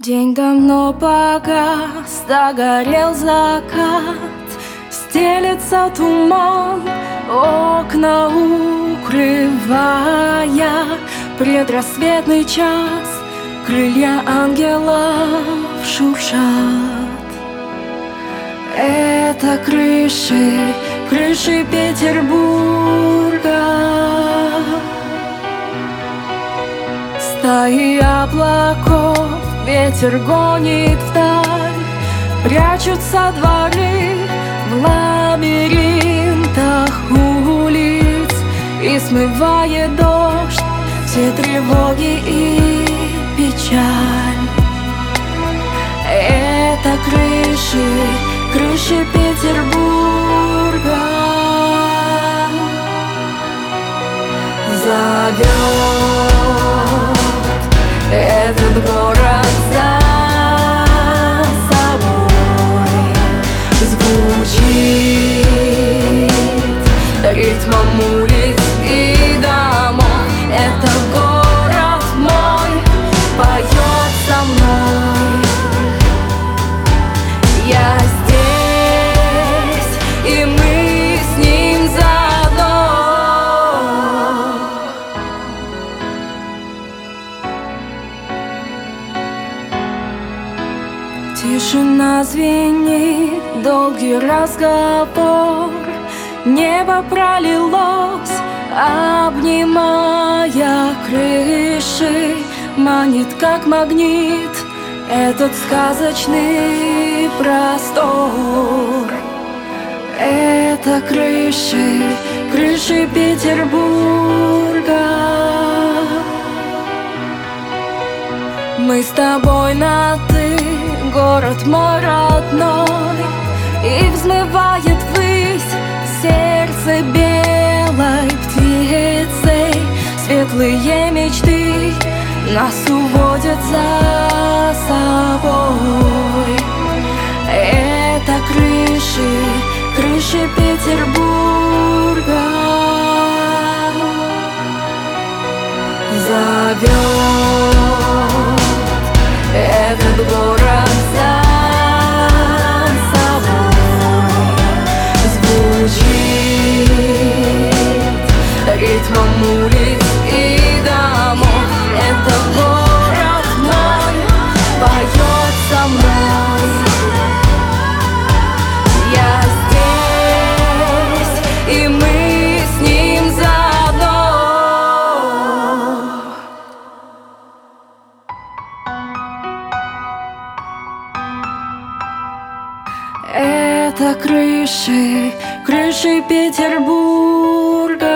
День давно погас, догорел закат Стелется туман, окна укрывая. Предрассветный час, крылья ангелов шуршат. Это крыши, крыши Петербурга. Стаи облаков ветер гонит вдаль Прячутся дворы в лабиринтах улиц И смывает дождь все тревоги и печаль. Это крыши, крыши Петербурга. Зовет ритмом улиц и домов Это город мой поет со мной. Я здесь, и мы с ним заодно. Тишина звенит, долгий разговор Небо пролилось, обнимая крыши. Манит, как магнит, этот сказочный простор. Это крыши, крыши Петербурга. Мы с тобой на ты, город мой родной Светлые мечты нас уводят за собой. Это крыши, крыши Петербурга. Зовет Это крыши, крыши Петербурга.